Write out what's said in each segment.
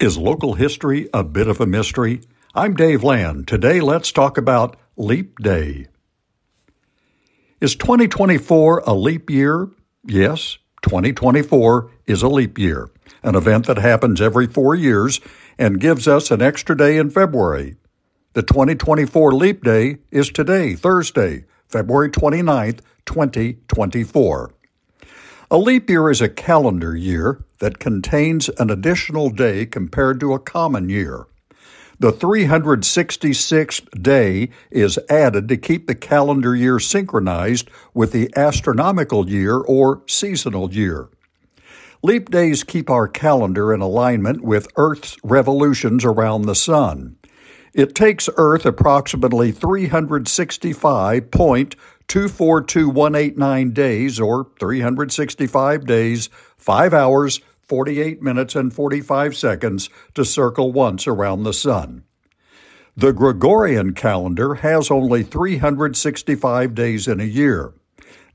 Is local history a bit of a mystery? I'm Dave Land. Today, let's talk about Leap Day. Is 2024 a leap year? Yes, 2024 is a leap year, an event that happens every four years and gives us an extra day in February. The 2024 leap day is today, Thursday, February 29th, 2024. A leap year is a calendar year that contains an additional day compared to a common year. The 366th day is added to keep the calendar year synchronized with the astronomical year or seasonal year. Leap days keep our calendar in alignment with Earth's revolutions around the Sun. It takes Earth approximately 365.242189 days, or 365 days, 5 hours, 48 minutes, and 45 seconds to circle once around the Sun. The Gregorian calendar has only 365 days in a year.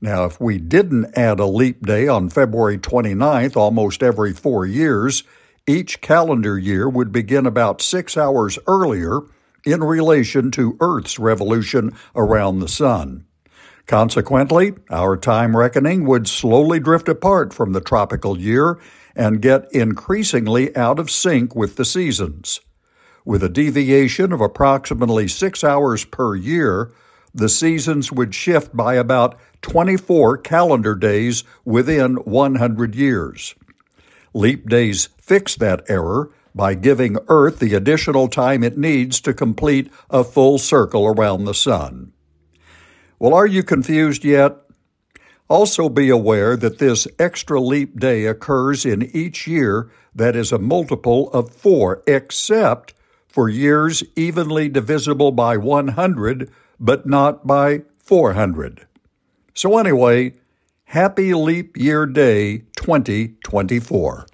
Now, if we didn't add a leap day on February 29th almost every four years, each calendar year would begin about six hours earlier in relation to Earth's revolution around the Sun. Consequently, our time reckoning would slowly drift apart from the tropical year and get increasingly out of sync with the seasons. With a deviation of approximately six hours per year, the seasons would shift by about 24 calendar days within 100 years. Leap days fix that error by giving Earth the additional time it needs to complete a full circle around the Sun. Well, are you confused yet? Also, be aware that this extra leap day occurs in each year that is a multiple of four, except for years evenly divisible by 100, but not by 400. So, anyway, Happy Leap Year Day 2024.